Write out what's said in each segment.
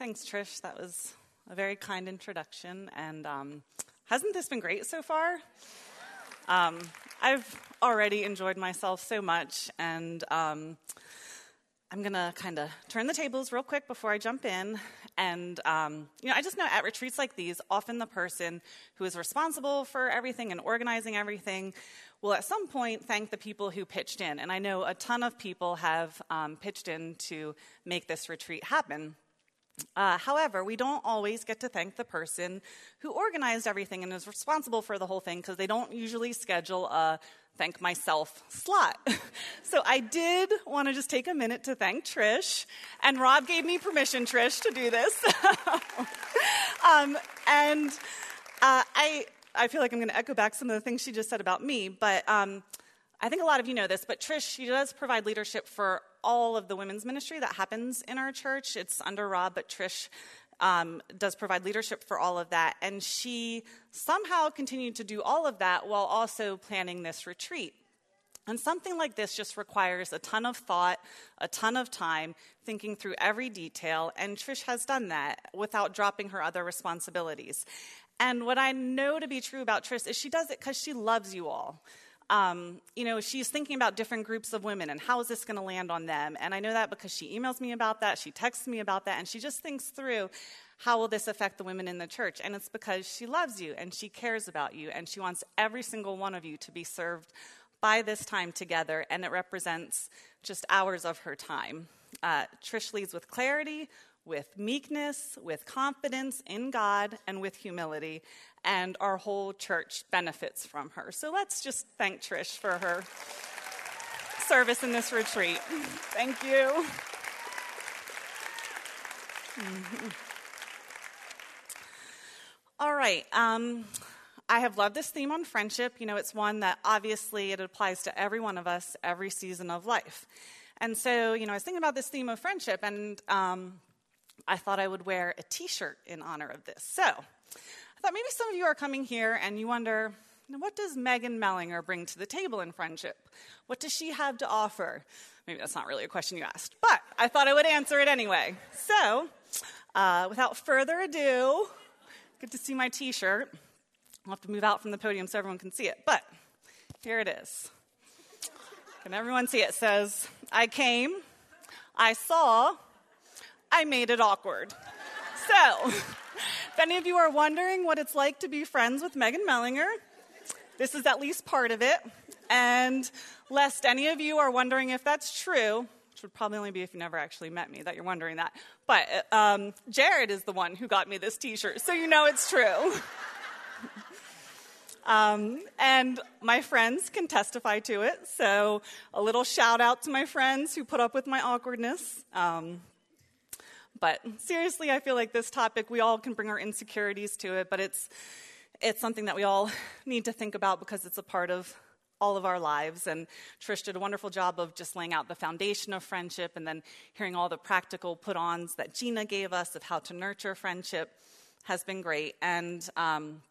Thanks, Trish. That was a very kind introduction. And um, hasn't this been great so far? Um, I've already enjoyed myself so much, and um, I'm going to kind of turn the tables real quick before I jump in. And, um, you know, I just know at retreats like these, often the person who is responsible for everything and organizing everything will at some point thank the people who pitched in. And I know a ton of people have um, pitched in to make this retreat happen. Uh, however, we don't always get to thank the person who organized everything and is responsible for the whole thing because they don't usually schedule a thank myself slot. so I did want to just take a minute to thank Trish, and Rob gave me permission, Trish, to do this. um, and uh, I, I feel like I'm going to echo back some of the things she just said about me, but um, I think a lot of you know this, but Trish, she does provide leadership for all of the women's ministry that happens in our church. It's under Rob, but Trish um, does provide leadership for all of that. And she somehow continued to do all of that while also planning this retreat. And something like this just requires a ton of thought, a ton of time, thinking through every detail. And Trish has done that without dropping her other responsibilities. And what I know to be true about Trish is she does it because she loves you all um, you know, she's thinking about different groups of women and how is this going to land on them. And I know that because she emails me about that, she texts me about that, and she just thinks through how will this affect the women in the church. And it's because she loves you and she cares about you and she wants every single one of you to be served by this time together, and it represents just hours of her time. Uh, Trish leads with clarity, with meekness, with confidence in God, and with humility. And our whole church benefits from her. So let's just thank Trish for her service in this retreat. Thank you. All right. Um, I have loved this theme on friendship. You know, it's one that obviously it applies to every one of us, every season of life. And so, you know, I was thinking about this theme of friendship, and um, I thought I would wear a t shirt in honor of this. So I thought maybe some of you are coming here and you wonder, what does Meghan Mellinger bring to the table in friendship? What does she have to offer? Maybe that's not really a question you asked, but I thought I would answer it anyway. So, uh, without further ado, good to see my t shirt. I'll have to move out from the podium so everyone can see it, but here it is. Can everyone see it? it says, I came, I saw, I made it awkward. So, if any of you are wondering what it's like to be friends with Meghan Mellinger, this is at least part of it. And lest any of you are wondering if that's true, which would probably only be if you never actually met me that you're wondering that. But um, Jared is the one who got me this t shirt, so you know it's true. um, and my friends can testify to it, so a little shout out to my friends who put up with my awkwardness. Um, but seriously, I feel like this topic, we all can bring our insecurities to it, but it's, it's something that we all need to think about because it's a part of all of our lives. And Trish did a wonderful job of just laying out the foundation of friendship and then hearing all the practical put ons that Gina gave us of how to nurture friendship has been great. And um,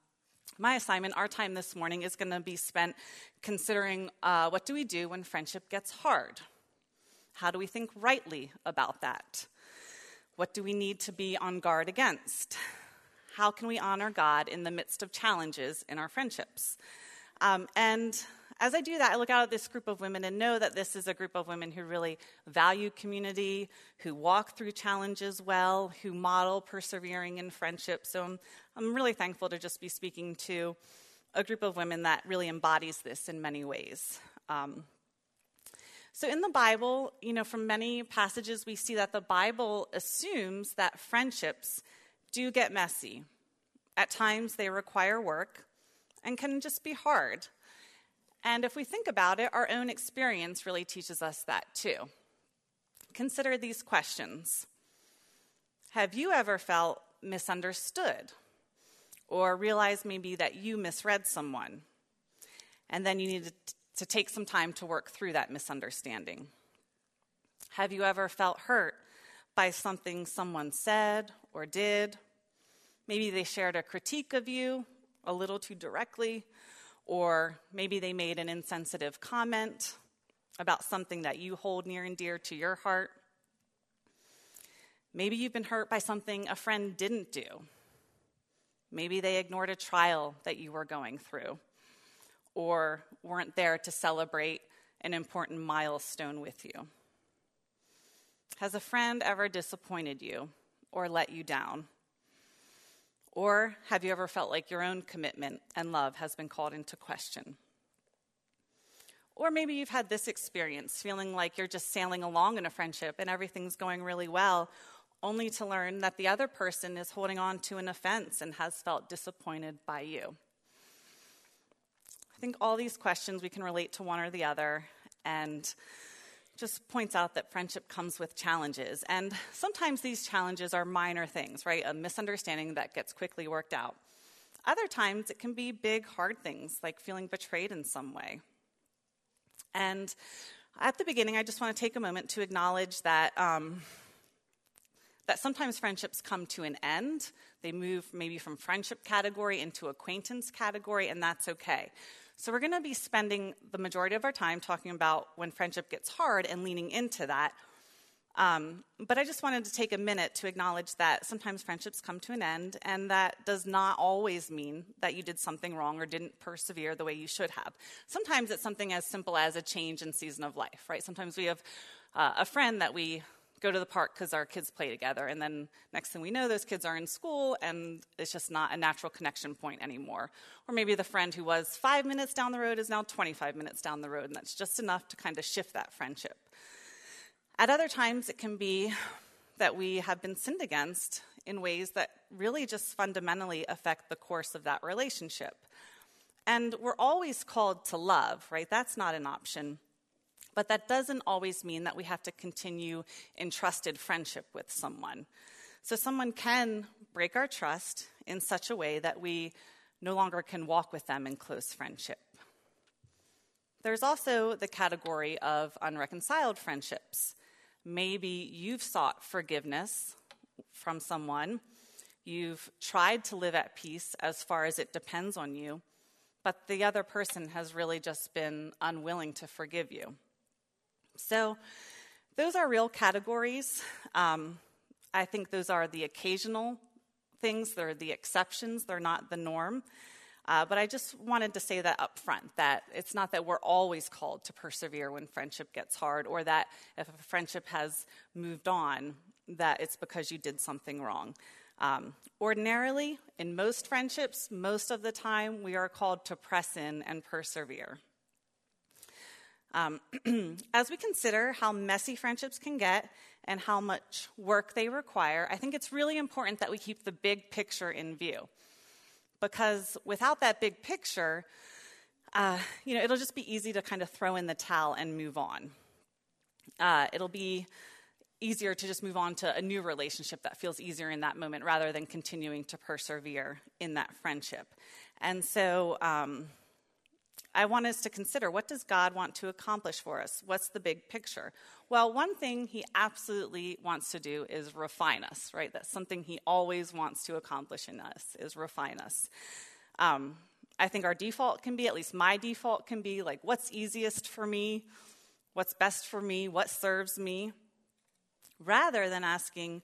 my assignment, our time this morning, is going to be spent considering uh, what do we do when friendship gets hard? How do we think rightly about that? What do we need to be on guard against? How can we honor God in the midst of challenges in our friendships? Um, and as I do that, I look out at this group of women and know that this is a group of women who really value community, who walk through challenges well, who model persevering in friendship. So I'm, I'm really thankful to just be speaking to a group of women that really embodies this in many ways. Um, so, in the Bible, you know, from many passages, we see that the Bible assumes that friendships do get messy. At times, they require work and can just be hard. And if we think about it, our own experience really teaches us that too. Consider these questions Have you ever felt misunderstood? Or realized maybe that you misread someone? And then you needed to take some time to work through that misunderstanding. Have you ever felt hurt by something someone said or did? Maybe they shared a critique of you a little too directly, or maybe they made an insensitive comment about something that you hold near and dear to your heart. Maybe you've been hurt by something a friend didn't do. Maybe they ignored a trial that you were going through or weren't there to celebrate an important milestone with you. Has a friend ever disappointed you or let you down? Or have you ever felt like your own commitment and love has been called into question? Or maybe you've had this experience, feeling like you're just sailing along in a friendship and everything's going really well, only to learn that the other person is holding on to an offense and has felt disappointed by you. I think all these questions we can relate to one or the other, and just points out that friendship comes with challenges. And sometimes these challenges are minor things, right? A misunderstanding that gets quickly worked out. Other times it can be big, hard things like feeling betrayed in some way. And at the beginning, I just want to take a moment to acknowledge that. Um, that sometimes friendships come to an end. They move maybe from friendship category into acquaintance category, and that's okay. So, we're going to be spending the majority of our time talking about when friendship gets hard and leaning into that. Um, but I just wanted to take a minute to acknowledge that sometimes friendships come to an end, and that does not always mean that you did something wrong or didn't persevere the way you should have. Sometimes it's something as simple as a change in season of life, right? Sometimes we have uh, a friend that we go to the park because our kids play together. And then next thing we know, those kids are in school and it's just not a natural connection point anymore. Or maybe the friend who was five minutes down the road is now 25 minutes down the road, and that's just enough to kind of shift that friendship. At other times, it can be that we have been sinned against in ways that really just fundamentally affect the course of that relationship. And we're always called to love, right? That's not an option. But that doesn't always mean that we have to continue in trusted friendship with someone. So someone can break our trust in such a way that we no longer can walk with them in close friendship. There's also the category of unreconciled friendships. Maybe you've sought forgiveness from someone, you've tried to live at peace as far as it depends on you, but the other person has really just been unwilling to forgive you. So, those are real categories. Um, I think those are the occasional things, they're the exceptions, they're not the norm. Uh, but I just wanted to say that up front that it's not that we're always called to persevere when friendship gets hard, or that if a friendship has moved on, that it's because you did something wrong. Um, ordinarily, in most friendships, most of the time, we are called to press in and persevere. Um, as we consider how messy friendships can get and how much work they require, I think it's really important that we keep the big picture in view. Because without that big picture, uh, you know, it'll just be easy to kind of throw in the towel and move on. Uh, it'll be easier to just move on to a new relationship that feels easier in that moment rather than continuing to persevere in that friendship. And so, um, I want us to consider what does God want to accomplish for us? What's the big picture? Well, one thing he absolutely wants to do is refine us, right? That's something he always wants to accomplish in us, is refine us. Um, I think our default can be, at least my default can be, like, what's easiest for me? What's best for me? What serves me? Rather than asking,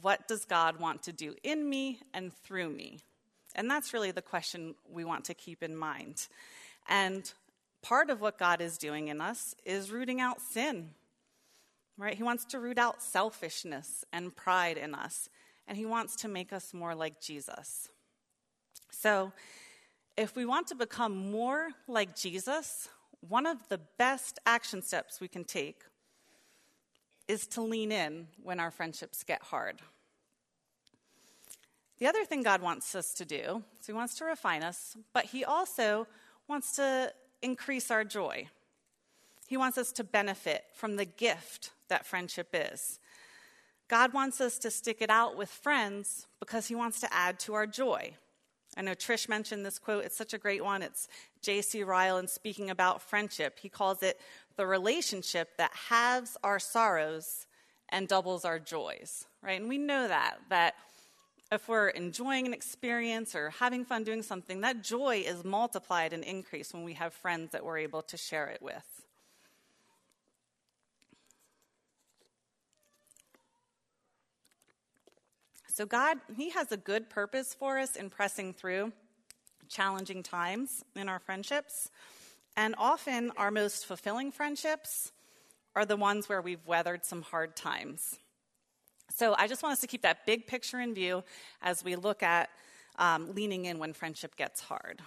what does God want to do in me and through me? And that's really the question we want to keep in mind. And part of what God is doing in us is rooting out sin, right? He wants to root out selfishness and pride in us, and He wants to make us more like Jesus. So, if we want to become more like Jesus, one of the best action steps we can take is to lean in when our friendships get hard. The other thing God wants us to do is He wants to refine us, but He also wants to increase our joy. He wants us to benefit from the gift that friendship is. God wants us to stick it out with friends because He wants to add to our joy. I know Trish mentioned this quote. It's such a great one. It's J.C. Ryle speaking about friendship. He calls it the relationship that halves our sorrows and doubles our joys, right? And we know that, that if we're enjoying an experience or having fun doing something, that joy is multiplied and increased when we have friends that we're able to share it with. So, God, He has a good purpose for us in pressing through challenging times in our friendships. And often, our most fulfilling friendships are the ones where we've weathered some hard times. So, I just want us to keep that big picture in view as we look at um, leaning in when friendship gets hard.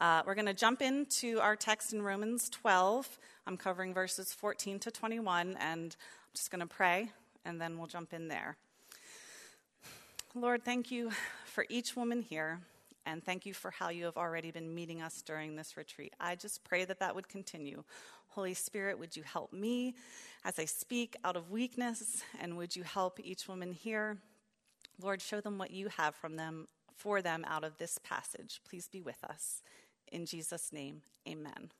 Uh, we're going to jump into our text in Romans 12. I'm covering verses 14 to 21, and I'm just going to pray, and then we'll jump in there. Lord, thank you for each woman here, and thank you for how you have already been meeting us during this retreat. I just pray that that would continue. Holy Spirit, would you help me as I speak out of weakness, and would you help each woman here? Lord, show them what you have from them for them out of this passage. Please be with us. In Jesus' name, amen.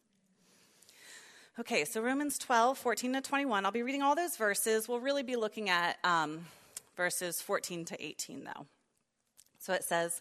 Okay, so Romans 12, 14 to 21. I'll be reading all those verses. We'll really be looking at um, verses 14 to 18, though. So it says,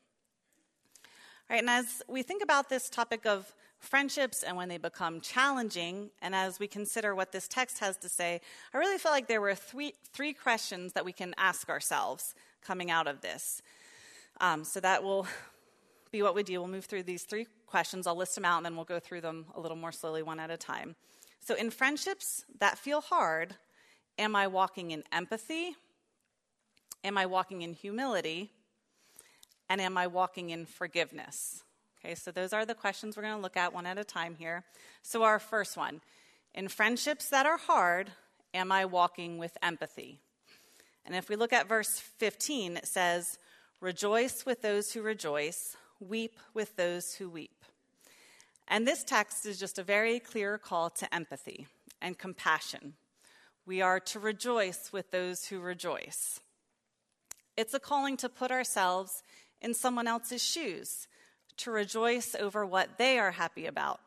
Right, and as we think about this topic of friendships and when they become challenging, and as we consider what this text has to say, I really feel like there were three, three questions that we can ask ourselves coming out of this. Um, so that will be what we do. We'll move through these three questions. I'll list them out and then we'll go through them a little more slowly, one at a time. So, in friendships that feel hard, Am I walking in empathy? Am I walking in humility? And am I walking in forgiveness? Okay, so those are the questions we're going to look at one at a time here. So, our first one in friendships that are hard, am I walking with empathy? And if we look at verse 15, it says, Rejoice with those who rejoice, weep with those who weep. And this text is just a very clear call to empathy and compassion. We are to rejoice with those who rejoice. It's a calling to put ourselves in someone else's shoes, to rejoice over what they are happy about,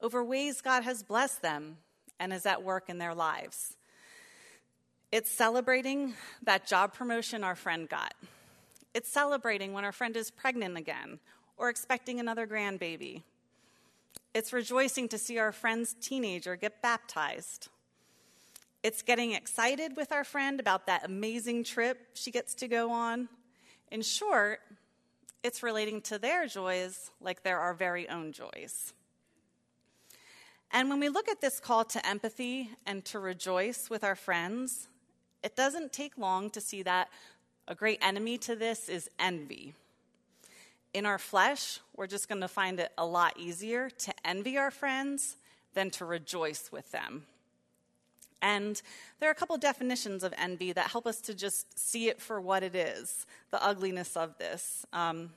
over ways God has blessed them and is at work in their lives. It's celebrating that job promotion our friend got. It's celebrating when our friend is pregnant again or expecting another grandbaby. It's rejoicing to see our friend's teenager get baptized it's getting excited with our friend about that amazing trip she gets to go on. In short, it's relating to their joys like they're our very own joys. And when we look at this call to empathy and to rejoice with our friends, it doesn't take long to see that a great enemy to this is envy. In our flesh, we're just going to find it a lot easier to envy our friends than to rejoice with them. And there are a couple definitions of envy that help us to just see it for what it is, the ugliness of this. Um,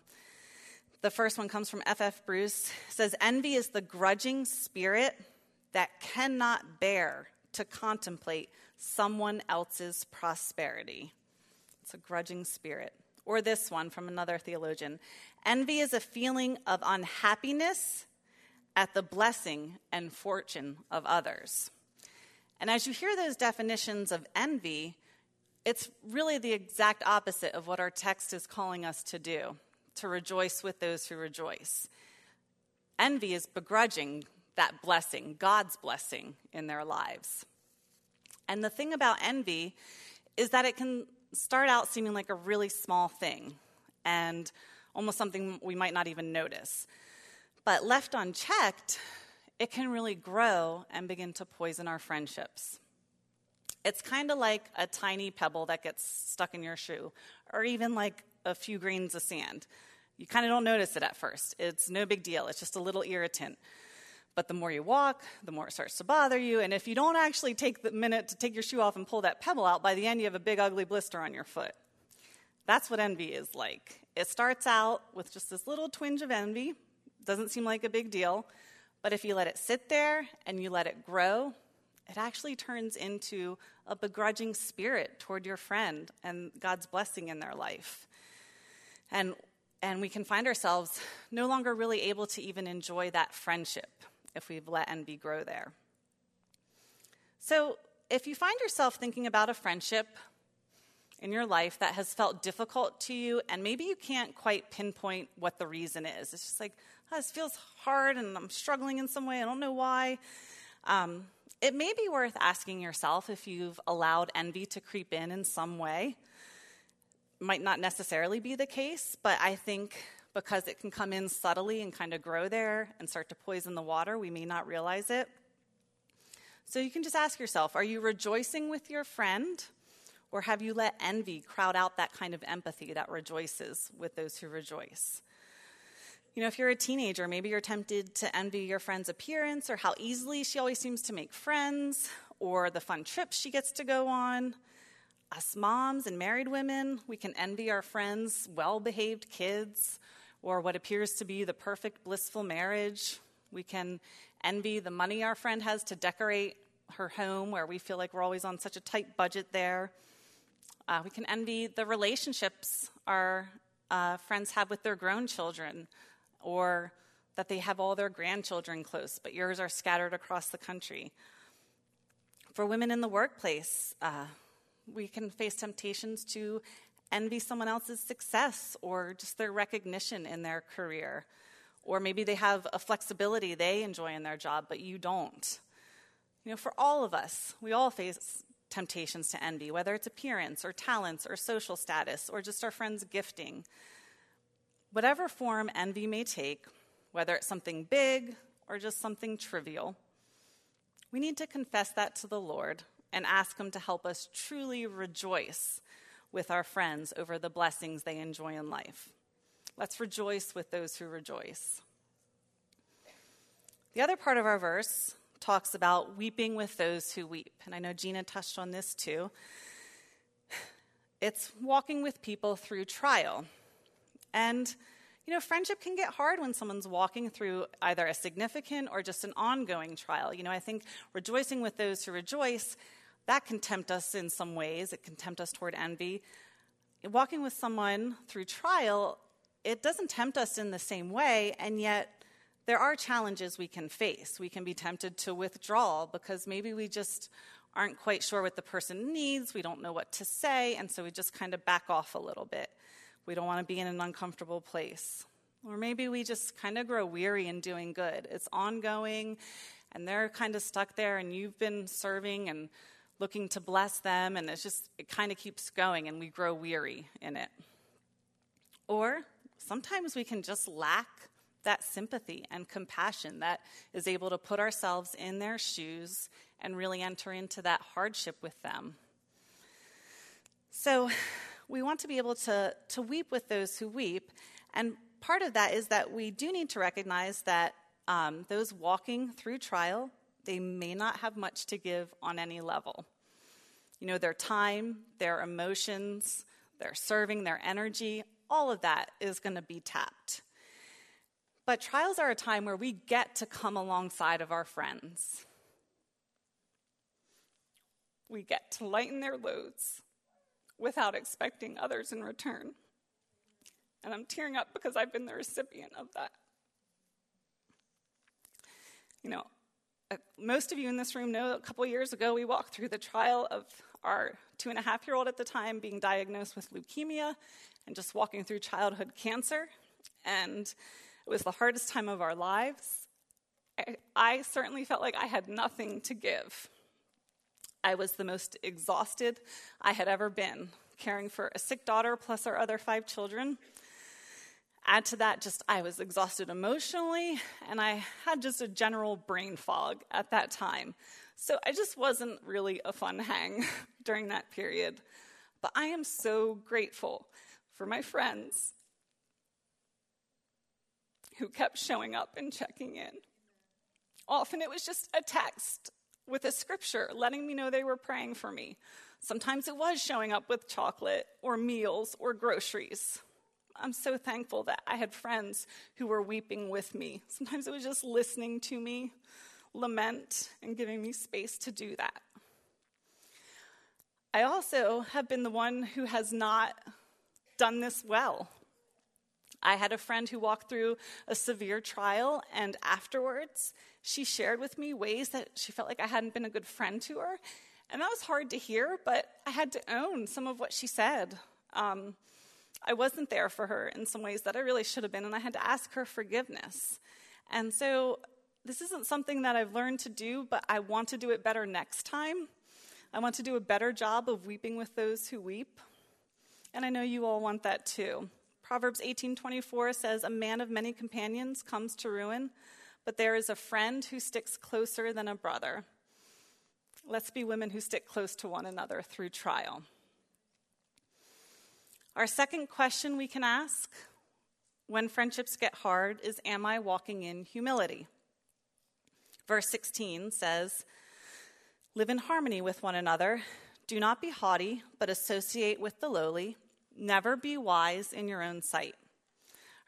the first one comes from F.F. Bruce. Says, Envy is the grudging spirit that cannot bear to contemplate someone else's prosperity. It's a grudging spirit. Or this one from another theologian Envy is a feeling of unhappiness at the blessing and fortune of others. And as you hear those definitions of envy, it's really the exact opposite of what our text is calling us to do to rejoice with those who rejoice. Envy is begrudging that blessing, God's blessing in their lives. And the thing about envy is that it can start out seeming like a really small thing and almost something we might not even notice. But left unchecked, it can really grow and begin to poison our friendships. It's kind of like a tiny pebble that gets stuck in your shoe, or even like a few grains of sand. You kind of don't notice it at first. It's no big deal, it's just a little irritant. But the more you walk, the more it starts to bother you. And if you don't actually take the minute to take your shoe off and pull that pebble out, by the end you have a big, ugly blister on your foot. That's what envy is like. It starts out with just this little twinge of envy, doesn't seem like a big deal. But if you let it sit there and you let it grow, it actually turns into a begrudging spirit toward your friend and God's blessing in their life. And, and we can find ourselves no longer really able to even enjoy that friendship if we've let envy grow there. So, if you find yourself thinking about a friendship in your life that has felt difficult to you, and maybe you can't quite pinpoint what the reason is, it's just like, this feels hard and I'm struggling in some way, I don't know why. Um, it may be worth asking yourself if you've allowed envy to creep in in some way. Might not necessarily be the case, but I think because it can come in subtly and kind of grow there and start to poison the water, we may not realize it. So you can just ask yourself are you rejoicing with your friend, or have you let envy crowd out that kind of empathy that rejoices with those who rejoice? You know, if you're a teenager, maybe you're tempted to envy your friend's appearance or how easily she always seems to make friends or the fun trips she gets to go on. Us moms and married women, we can envy our friends' well behaved kids or what appears to be the perfect blissful marriage. We can envy the money our friend has to decorate her home where we feel like we're always on such a tight budget there. Uh, we can envy the relationships our uh, friends have with their grown children or that they have all their grandchildren close, but yours are scattered across the country. For women in the workplace, uh, we can face temptations to envy someone else's success or just their recognition in their career. Or maybe they have a flexibility they enjoy in their job, but you don't. You know, for all of us, we all face temptations to envy, whether it's appearance or talents or social status or just our friends' gifting. Whatever form envy may take, whether it's something big or just something trivial, we need to confess that to the Lord and ask Him to help us truly rejoice with our friends over the blessings they enjoy in life. Let's rejoice with those who rejoice. The other part of our verse talks about weeping with those who weep. And I know Gina touched on this too. It's walking with people through trial. And, you know, friendship can get hard when someone's walking through either a significant or just an ongoing trial. You know, I think rejoicing with those who rejoice, that can tempt us in some ways. It can tempt us toward envy. Walking with someone through trial, it doesn't tempt us in the same way, and yet there are challenges we can face. We can be tempted to withdraw because maybe we just aren't quite sure what the person needs, we don't know what to say, and so we just kind of back off a little bit. We don't want to be in an uncomfortable place. Or maybe we just kind of grow weary in doing good. It's ongoing, and they're kind of stuck there, and you've been serving and looking to bless them, and it's just, it kind of keeps going, and we grow weary in it. Or sometimes we can just lack that sympathy and compassion that is able to put ourselves in their shoes and really enter into that hardship with them. So, we want to be able to, to weep with those who weep. And part of that is that we do need to recognize that um, those walking through trial, they may not have much to give on any level. You know, their time, their emotions, their serving, their energy, all of that is going to be tapped. But trials are a time where we get to come alongside of our friends. We get to lighten their loads without expecting others in return. And I'm tearing up because I've been the recipient of that. You know, uh, most of you in this room know a couple years ago we walked through the trial of our two and a half year old at the time being diagnosed with leukemia and just walking through childhood cancer. And it was the hardest time of our lives. I, I certainly felt like I had nothing to give. I was the most exhausted I had ever been, caring for a sick daughter plus our other five children. Add to that, just I was exhausted emotionally, and I had just a general brain fog at that time. So I just wasn't really a fun hang during that period. But I am so grateful for my friends who kept showing up and checking in. Often it was just a text with a scripture letting me know they were praying for me. Sometimes it was showing up with chocolate or meals or groceries. I'm so thankful that I had friends who were weeping with me. Sometimes it was just listening to me lament and giving me space to do that. I also have been the one who has not done this well. I had a friend who walked through a severe trial, and afterwards, she shared with me ways that she felt like I hadn't been a good friend to her. And that was hard to hear, but I had to own some of what she said. Um, I wasn't there for her in some ways that I really should have been, and I had to ask her forgiveness. And so, this isn't something that I've learned to do, but I want to do it better next time. I want to do a better job of weeping with those who weep. And I know you all want that too. Proverbs 18:24 says, "A man of many companions comes to ruin, but there is a friend who sticks closer than a brother." Let's be women who stick close to one another through trial. Our second question we can ask when friendships get hard is Am I walking in humility? Verse 16 says, Live in harmony with one another. Do not be haughty, but associate with the lowly. Never be wise in your own sight.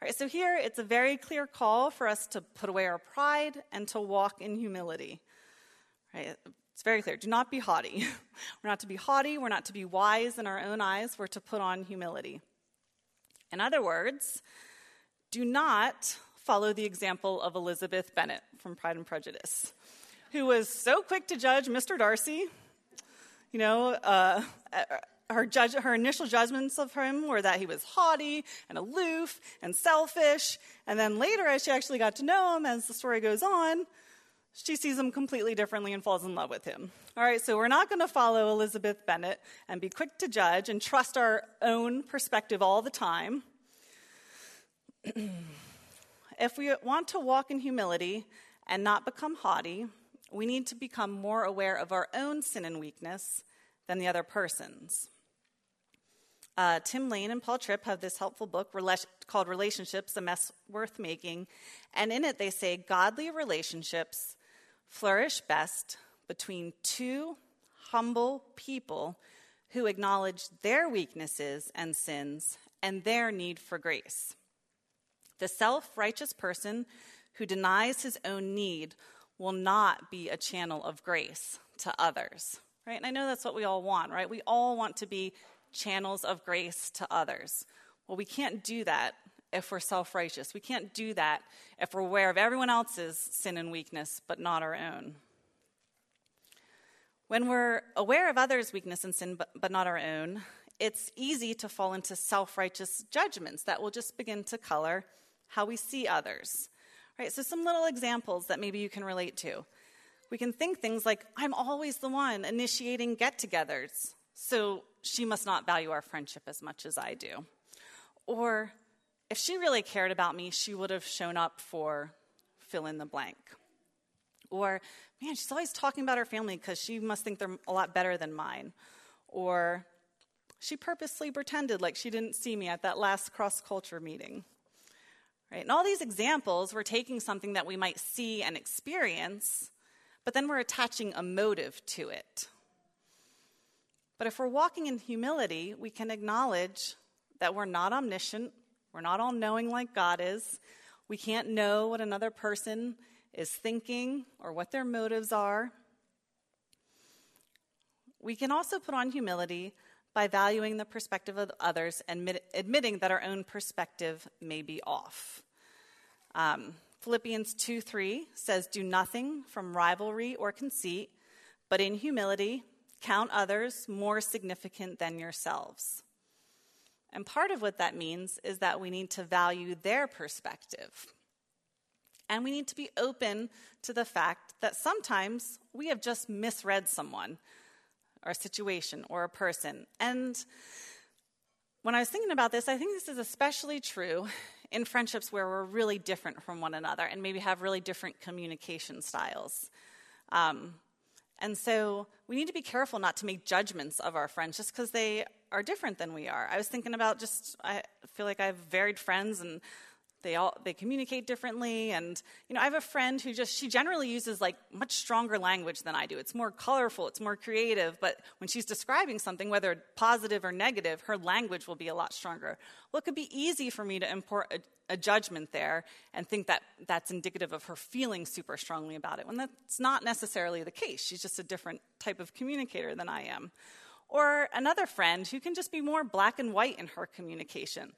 All right, so here it's a very clear call for us to put away our pride and to walk in humility. Right? It's very clear. Do not be haughty. we're not to be haughty. We're not to be wise in our own eyes. We're to put on humility. In other words, do not follow the example of Elizabeth Bennet from Pride and Prejudice, who was so quick to judge Mr. Darcy. You know, uh, her, judge, her initial judgments of him were that he was haughty and aloof and selfish. And then later, as she actually got to know him, as the story goes on, she sees him completely differently and falls in love with him. All right, so we're not going to follow Elizabeth Bennet and be quick to judge and trust our own perspective all the time. if we want to walk in humility and not become haughty, we need to become more aware of our own sin and weakness than the other person's. Uh, Tim Lane and Paul Tripp have this helpful book called Relationships, a Mess Worth Making. And in it, they say godly relationships flourish best between two humble people who acknowledge their weaknesses and sins and their need for grace. The self righteous person who denies his own need will not be a channel of grace to others, right? And I know that's what we all want, right? We all want to be channels of grace to others. Well, we can't do that if we're self righteous. We can't do that if we're aware of everyone else's sin and weakness, but not our own. When we're aware of others' weakness and sin, but, but not our own, it's easy to fall into self righteous judgments that will just begin to color how we see others. Right? So, some little examples that maybe you can relate to. We can think things like, I'm always the one initiating get togethers, so she must not value our friendship as much as I do. Or, if she really cared about me, she would have shown up for fill in the blank. Or, man, she's always talking about her family because she must think they're a lot better than mine. Or, she purposely pretended like she didn't see me at that last cross culture meeting. Right? And all these examples, we're taking something that we might see and experience, but then we're attaching a motive to it. But if we're walking in humility, we can acknowledge that we're not omniscient, we're not all knowing like God is. We can't know what another person is thinking or what their motives are. We can also put on humility by valuing the perspective of others and admitting that our own perspective may be off. Um, Philippians 2 3 says, Do nothing from rivalry or conceit, but in humility count others more significant than yourselves. And part of what that means is that we need to value their perspective. And we need to be open to the fact that sometimes we have just misread someone, or a situation, or a person. And when I was thinking about this, I think this is especially true in friendships where we're really different from one another and maybe have really different communication styles. Um, And so we need to be careful not to make judgments of our friends just because they are different than we are. I was thinking about just, I feel like I have varied friends and they all they communicate differently. And you know i have a friend who just she generally uses like much stronger language than i do. It's more colorful it's more creative. But when she's describing something whether positive or negative her language will be a lot stronger. Well it could be easy for me to import a, a judgment there and think that that's indicative of her feeling super strongly about it when that's not necessarily the case. She's just a different type of communicator than i am. Or another friend who can just be more black and white in her communication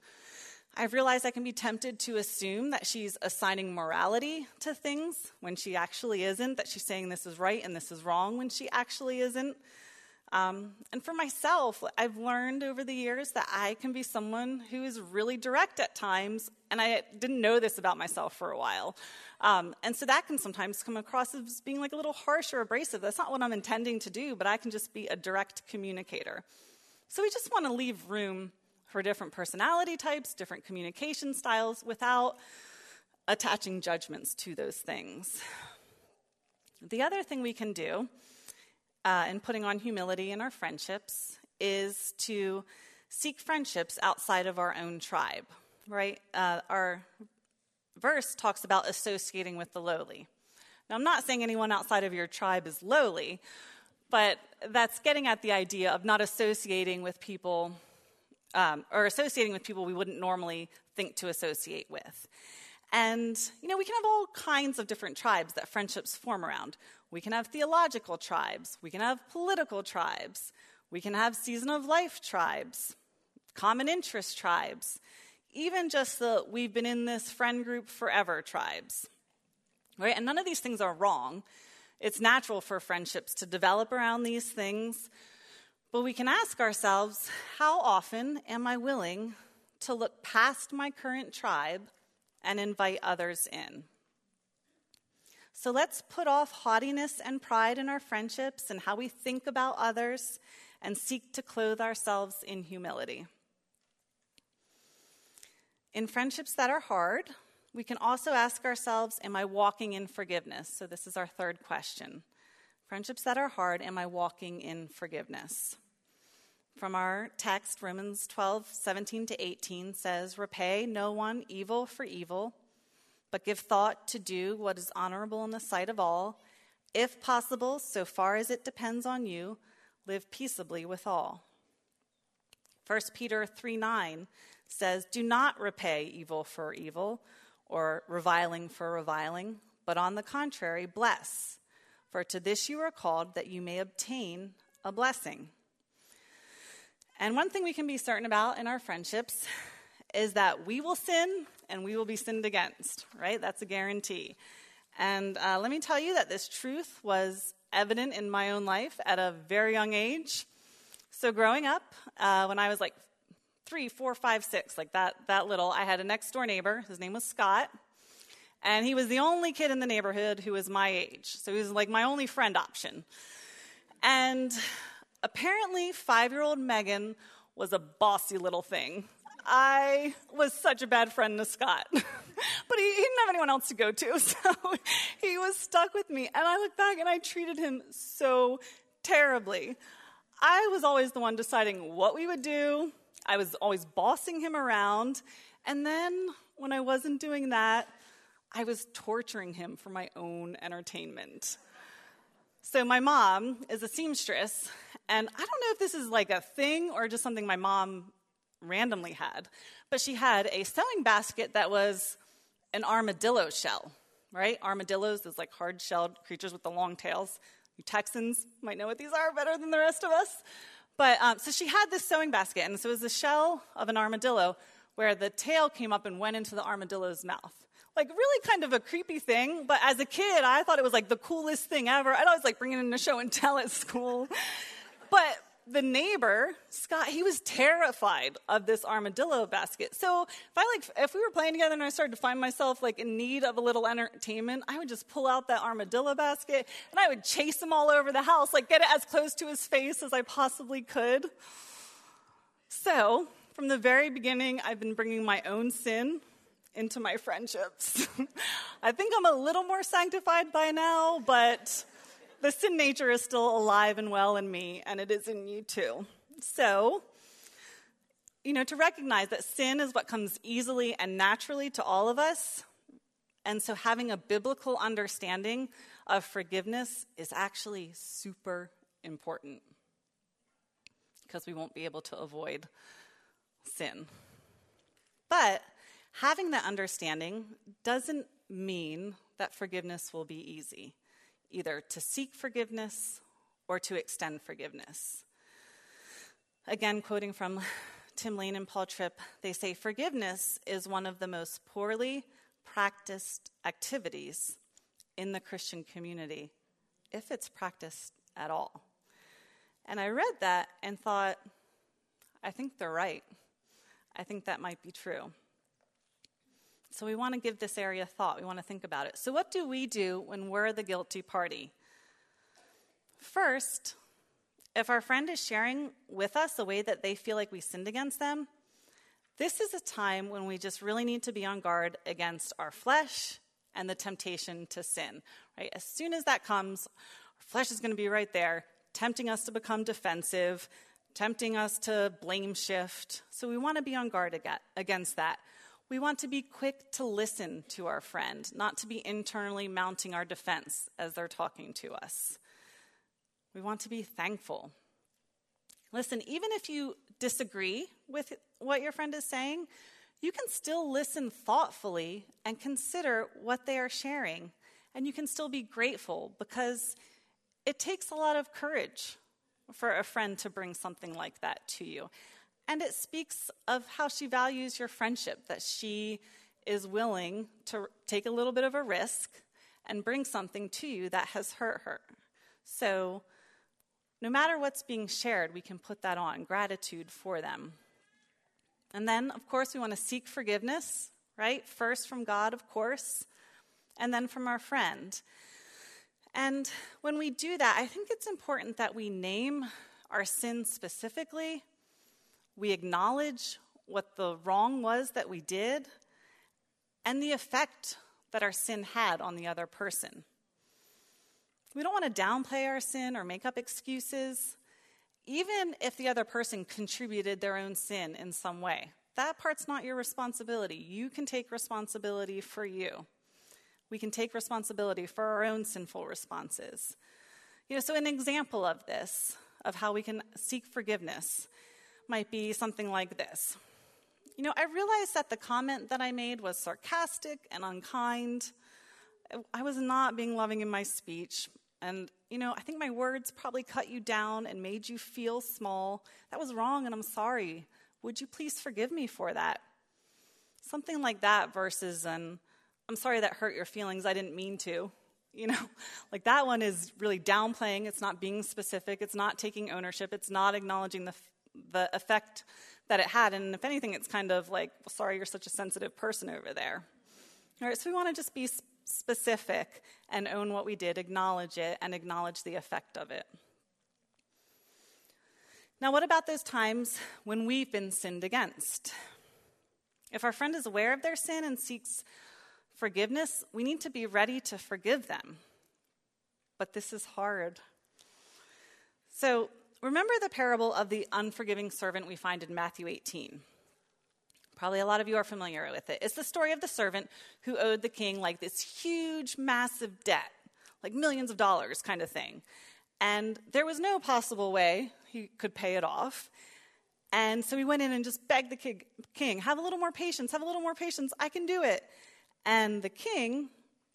I've realized I can be tempted to assume that she's assigning morality to things when she actually isn't, that she's saying this is right and this is wrong when she actually isn't. Um, and for myself, I've learned over the years that I can be someone who is really direct at times, and I didn't know this about myself for a while. Um, and so that can sometimes come across as being like a little harsh or abrasive. That's not what I'm intending to do, but I can just be a direct communicator. So we just want to leave room for different personality types, different communication styles, without attaching judgments to those things. The other thing we can do uh, in putting on humility in our friendships is to seek friendships outside of our own tribe, right? Uh, our verse talks about associating with the lowly. Now, I'm not saying anyone outside of your tribe is lowly, but that's getting at the idea of not associating with people um, or associating with people we wouldn't normally think to associate with. And, you know, we can have all kinds of different tribes that friendships form around. We can have theological tribes, we can have political tribes, we can have season of life tribes, common interest tribes, even just the we've been in this friend group forever tribes. Right? And none of these things are wrong. It's natural for friendships to develop around these things, but we can ask ourselves how often am I willing to look past my current tribe and invite others in? So let's put off haughtiness and pride in our friendships and how we think about others and seek to clothe ourselves in humility. In friendships that are hard, we can also ask ourselves Am I walking in forgiveness? So, this is our third question. Friendships that are hard, am I walking in forgiveness? From our text, Romans 12, 17 to 18 says, Repay no one evil for evil, but give thought to do what is honorable in the sight of all. If possible, so far as it depends on you, live peaceably with all. 1 Peter 3 9 says, Do not repay evil for evil or reviling for reviling, but on the contrary, bless. For to this you are called, that you may obtain a blessing. And one thing we can be certain about in our friendships is that we will sin and we will be sinned against, right? That's a guarantee. And uh, let me tell you that this truth was evident in my own life at a very young age. So, growing up, uh, when I was like three, four, five, six, like that, that little, I had a next door neighbor. His name was Scott. And he was the only kid in the neighborhood who was my age. So he was like my only friend option. And apparently, five year old Meghan was a bossy little thing. I was such a bad friend to Scott, but he, he, didn't have anyone else to go to, so he was stuck with me. And I look back and I treated him so terribly. I was always the one deciding what we would do, I was always bossing him around. And then when I wasn't doing that, I was torturing him for my own entertainment. So, my mom is a seamstress, and I don't know if this is like a thing or just something my mom randomly had, but she had a sewing basket that was an armadillo shell, right? Armadillos, those like hard shelled creatures with the long tails. You Texans might know what these are better than the rest of us. But um, so she had this sewing basket, and so it was the shell of an armadillo where the tail came up and went into the armadillo's mouth. Like, really kind of a creepy thing, but as a kid, I thought it was like the coolest thing ever. I'd always like bring it in a show and tell at school. But the neighbor, Scott, he was terrified of this armadillo basket. So if I like, if we were playing together and I started to find myself like in need of a little entertainment, I would just pull out that armadillo basket and I would chase him all over the house, like get it as close to his face as I possibly could. So from the very beginning, I've been bringing my own sin into my friendships. I think I'm a little more sanctified by now, but the sin nature is still alive and well in me, and it is in you too. So, you know, to recognize that sin is what comes easily and naturally to all of us. And so, having a biblical understanding of forgiveness is actually super important because we won't be able to avoid sin. But having that understanding doesn't mean that forgiveness will be easy, either to seek forgiveness or to extend forgiveness. Again, quoting from Tim Lane and Paul Tripp, they say forgiveness is one of the most poorly practiced activities in the Christian community, if it's practiced at all. And I read that and thought, I think they're right. I think that might be true. So we want to give this area thought. We want to think about it. So, what do we do when we're the guilty party? First, if our friend is sharing with us a way that they feel like we sinned against them, this is a time when we just really need to be on guard against our flesh and the temptation to sin. Right? As soon as that comes, our flesh is going to be right there, tempting us to become defensive, tempting us to blame shift. So we want to be on guard against that. We want to be quick to listen to our friend, not to be internally mounting our defense as they're talking to us. We want to be thankful. Listen, even if you disagree with what your friend is saying, you can still listen thoughtfully and consider what they are sharing. And you can still be grateful because it takes a lot of courage for a friend to bring something like that to you. And it speaks of how she values your friendship, that she is willing to take a little bit of a risk and bring something to you that has hurt her. So, no matter what's being shared, we can put that on gratitude for them. And then, of course, we want to seek forgiveness, right? First from God, of course, and then from our friend. And when we do that, I think it's important that we name our sins specifically. We acknowledge what the wrong was that we did and the effect that our sin had on the other person. We don't want to downplay our sin or make up excuses, even if the other person contributed their own sin in some way. That part's not your responsibility. You can take responsibility for you we can take responsibility for our own sinful responses. You know, so an example of this, of how we can seek forgiveness, might be something like this. You know, I realized that the comment that I made was sarcastic and unkind. I was not being loving in my speech. And, you know, I think my words probably cut you down and made you feel small. That was wrong, and I'm sorry. Would you please forgive me for that? Something like that versus an, I'm sorry that hurt your feelings. I didn't mean to. You know, like that one is really downplaying. It's not being specific. It's not taking ownership. It's not acknowledging the, the effect that it had. And if anything, it's kind of like, well, sorry, you're such a sensitive person over there. All right, so we want to just be specific and own what we did, acknowledge it, and acknowledge the effect of it. Now, what about those times when we've been sinned against? If our friend is aware of their sin and seeks forgiveness, we need to be ready to forgive them. But this is hard. So, remember the parable of the unforgiving servant we find in Matthew 18. Probably a lot of you are familiar with it. It's the story of the servant who owed the king like this huge, massive debt, like millions of dollars kind of thing. And there was no possible way he could pay it off. And so he went in and just begged the king, have a little more patience, have a little more patience, I can do it. And the king,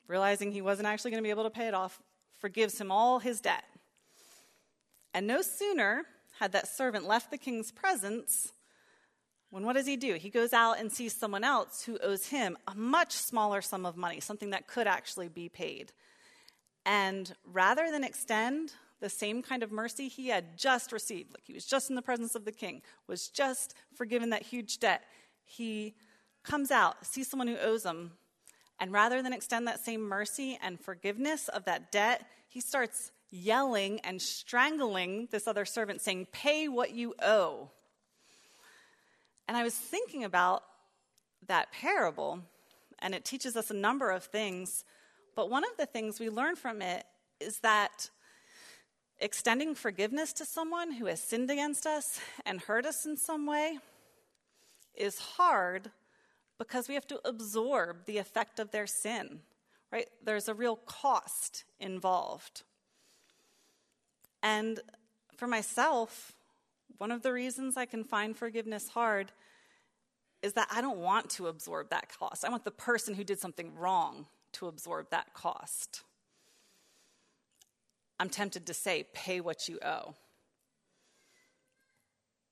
realizing he wasn't actually going to be able to pay it off, forgives him all his debt. And no sooner had that servant left the king's presence when what does he do? He goes out and sees someone else who owes him a much smaller sum of money, something that could actually be paid. And rather than extend the same kind of mercy he had just received, like he was just in the presence of the king, was just forgiven that huge debt, he comes out, sees someone who owes him and rather than extend that same mercy and forgiveness of that debt, he starts yelling and strangling this other servant, saying, Pay what you owe. And I was thinking about that parable, and it teaches us a number of things. But one of the things we learn from it is that extending forgiveness to someone who has sinned against us and hurt us in some way is hard because we have to absorb the effect of their sin, right? There's a real cost involved. And for myself, one of the reasons I can find forgiveness hard is that I don't want to absorb that cost. I want the person who did something wrong to absorb that cost. I'm tempted to say, pay what you owe.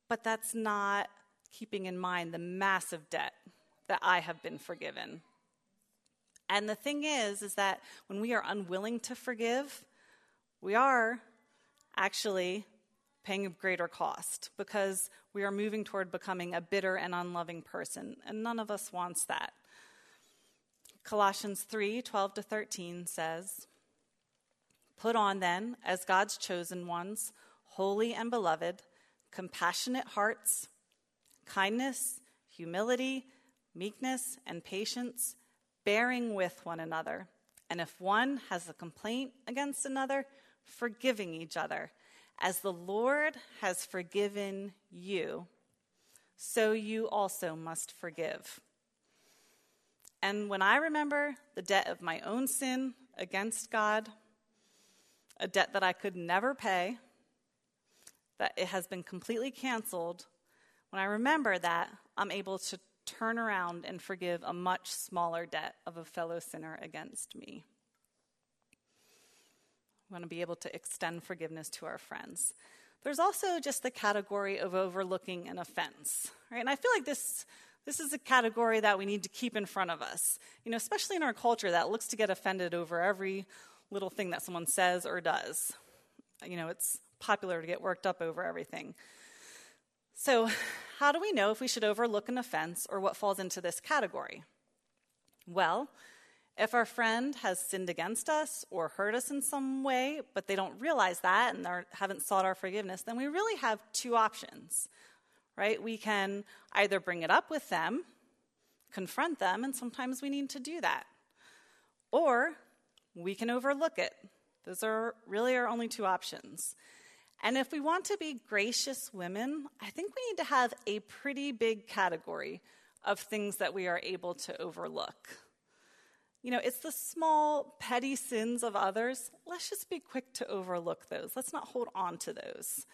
But that's not keeping in mind the massive debt that I have been forgiven. And the thing is, is that when we are unwilling to forgive, we are actually paying a greater cost because we are moving toward becoming a bitter and unloving person, and none of us wants that. Colossians 3 12 to 13 says, Put on then, as God's chosen ones, holy and beloved, compassionate hearts, kindness, humility, meekness, and patience, bearing with one another. And if one has a complaint against another, forgiving each other. As the Lord has forgiven you, so you also must forgive. And when I remember the debt of my own sin against God, a debt that I could never pay, that it has been completely canceled, when I remember that, I'm able to turn around and forgive a much smaller debt of a fellow sinner against me. We want to be able to extend forgiveness to our friends. There's also just the category of overlooking an offense, right? And I feel like this this is a category that we need to keep in front of us. You know, especially in our culture that looks to get offended over every little thing that someone says or does. You know, it's popular to get worked up over everything. So, how do we know if we should overlook an offense or what falls into this category? Well, if our friend has sinned against us or hurt us in some way, but they don't realize that and haven't sought our forgiveness, then we really have two options, right? We can either bring it up with them, confront them, and sometimes we need to do that. Or we can overlook it. Those are really our only two options. And if we want to be gracious women, I think we need to have a pretty big category of things that we are able to overlook. You know, it's the small, petty sins of others. Let's just be quick to overlook those. Let's not hold on to those.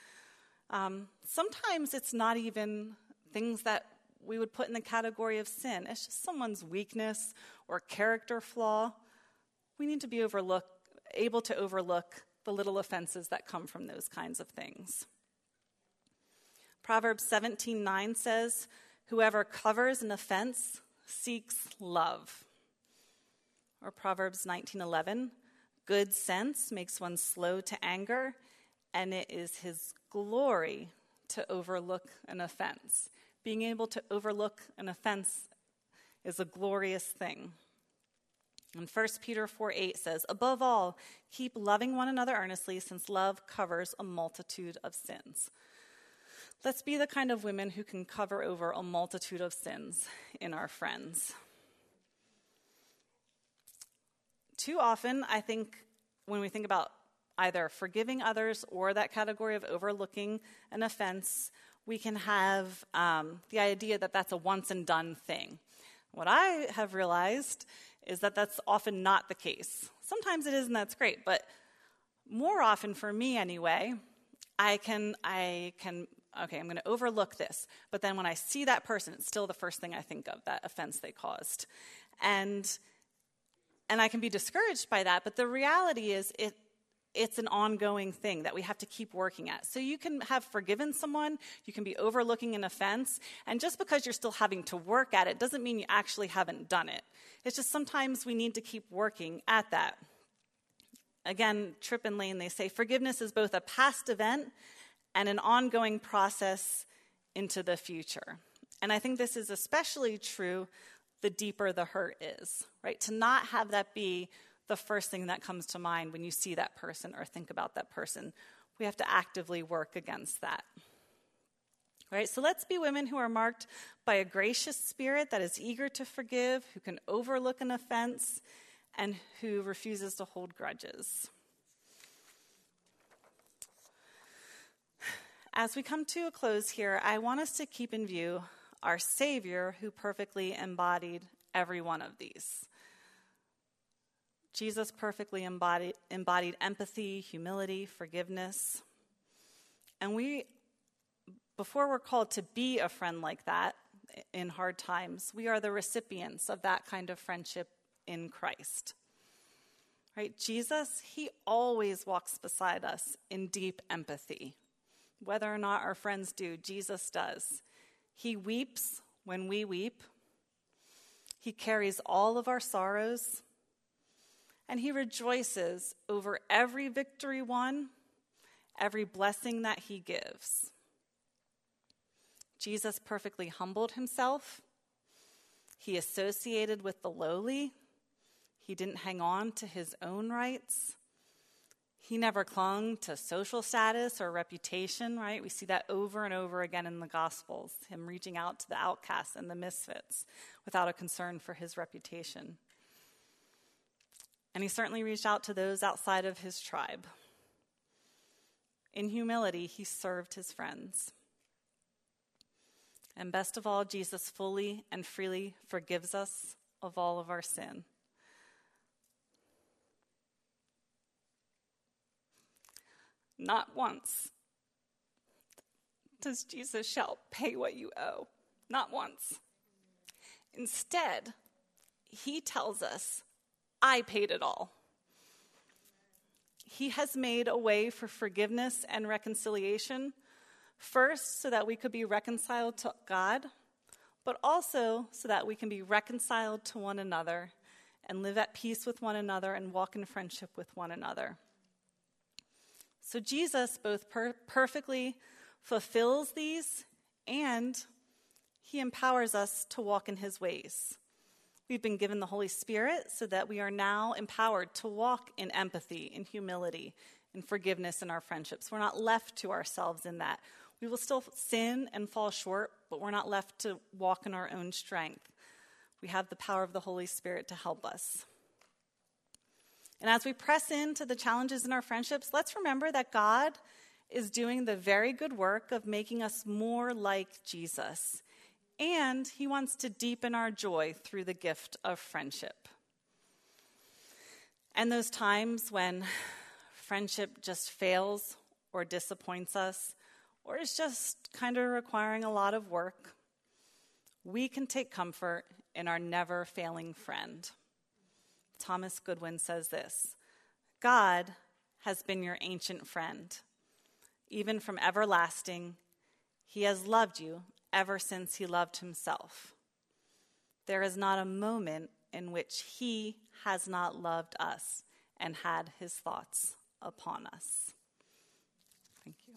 Um, sometimes it's not even things that we would put in the category of sin, it's just someone's weakness or character flaw we need to be overlook, able to overlook the little offenses that come from those kinds of things. Proverbs 17:9 says, "Whoever covers an offense seeks love." Or Proverbs 19:11, "Good sense makes one slow to anger, and it is his glory to overlook an offense." Being able to overlook an offense is a glorious thing. And 1 Peter 4 8 says, Above all, keep loving one another earnestly, since love covers a multitude of sins. Let's be the kind of women who can cover over a multitude of sins in our friends. Too often, I think, when we think about either forgiving others or that category of overlooking an offense, we can have um, the idea that that's a once and done thing. What I have realized is that that's often not the case. Sometimes it is, and that's great, but more often for me anyway, I can, I can, okay, I'm going to overlook this. But then when I see that person, it's still the first thing I think of, that offense they caused. And, and I can be discouraged by that, but the reality is it, it's an ongoing thing that we have to keep working at. So you can have forgiven someone, you can be overlooking an offense, and just because you're still having to work at it doesn't mean you actually haven't done it. It's just sometimes we need to keep working at that. Again, Tripp and Lane, they say forgiveness is both a past event and an ongoing process into the future. And I think this is especially true the deeper the hurt is, right? To not have that be the first thing that comes to mind when you see that person or think about that person. We have to actively work against that. Right? So let's be women who are marked by a gracious spirit that is eager to forgive, who can overlook an offense, and who refuses to hold grudges. As we come to a close here, I want us to keep in view our Savior who perfectly embodied every one of these. Jesus perfectly embodied, embodied empathy, humility, forgiveness. And we, before we're called to be a friend like that in hard times, we are the recipients of that kind of friendship in Christ. Right? Jesus, he always walks beside us in deep empathy. Whether or not our friends do, Jesus does. He weeps when we weep. He carries all of our sorrows. And he rejoices over every victory won, every blessing that he gives. Jesus perfectly humbled himself. He associated with the lowly. He didn't hang on to his own rights. He never clung to social status or reputation, right? We see that over and over again in the Gospels, him reaching out to the outcasts and the misfits without a concern for his reputation. And he certainly reached out to those outside of his tribe. In humility, he served his friends. And best of all, Jesus fully and freely forgives us of all of our sin. Not once does Jesus shout, Pay what you owe. Not once. Instead, he tells us, I paid it all. He has made a way for forgiveness and reconciliation, first, so that we could be reconciled to God, but also so that we can be reconciled to one another and live at peace with one another and walk in friendship with one another. So Jesus both per- perfectly fulfills these and he empowers us to walk in his ways. We've been given the Holy Spirit so that we are now empowered to walk in empathy, in humility, in forgiveness in our friendships. We're not left to ourselves in that. We will still sin and fall short, but we're not left to walk in our own strength. We have the power of the Holy Spirit to help us. And as we press into the challenges in our friendships, let's remember that God is doing the very good work of making us more like Jesus. And He wants to deepen our joy through the gift of friendship. And those times when friendship just fails or disappoints us, or is just kind of requiring a lot of work, we can take comfort in our never failing friend. Thomas Goodwin says this God has been your ancient friend. Even from everlasting, he has loved you ever since he loved himself. There is not a moment in which he has not loved us and had his thoughts upon us. Thank you.